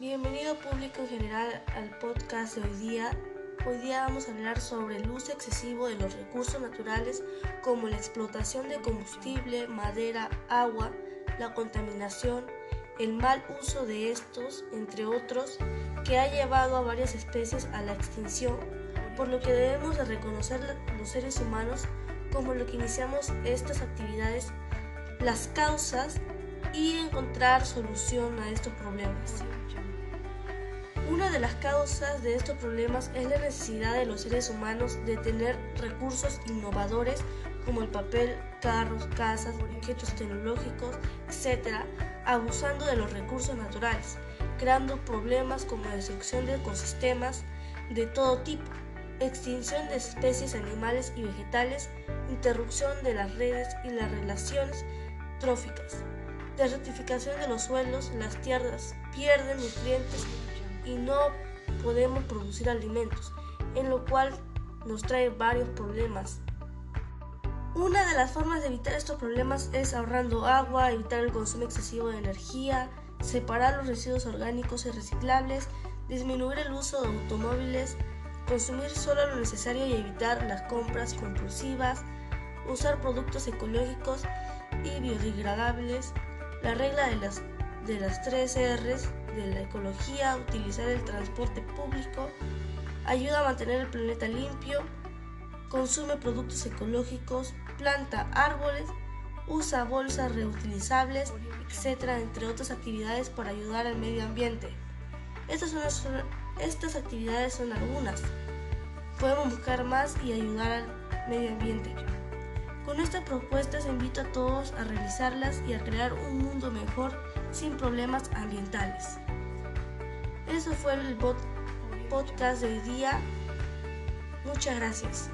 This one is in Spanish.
Bienvenido público en general al podcast de hoy día. Hoy día vamos a hablar sobre el uso excesivo de los recursos naturales como la explotación de combustible, madera, agua, la contaminación, el mal uso de estos, entre otros, que ha llevado a varias especies a la extinción, por lo que debemos de reconocer los seres humanos como lo que iniciamos estas actividades, las causas y encontrar solución a estos problemas. Una de las causas de estos problemas es la necesidad de los seres humanos de tener recursos innovadores como el papel, carros, casas, objetos tecnológicos, etc., abusando de los recursos naturales, creando problemas como destrucción de ecosistemas de todo tipo, extinción de especies animales y vegetales, interrupción de las redes y las relaciones tróficas, desertificación de los suelos, las tierras pierden nutrientes y no podemos producir alimentos, en lo cual nos trae varios problemas. Una de las formas de evitar estos problemas es ahorrando agua, evitar el consumo excesivo de energía, separar los residuos orgánicos y reciclables, disminuir el uso de automóviles, consumir solo lo necesario y evitar las compras compulsivas, usar productos ecológicos y biodegradables, la regla de las, de las tres R's de la ecología, utilizar el transporte público, ayuda a mantener el planeta limpio, consume productos ecológicos, planta árboles, usa bolsas reutilizables, etc., entre otras actividades para ayudar al medio ambiente. Estas, son estas actividades son algunas. Podemos buscar más y ayudar al medio ambiente. Con estas propuestas invito a todos a realizarlas y a crear un mundo mejor sin problemas ambientales. Eso fue el podcast de hoy día. Muchas gracias.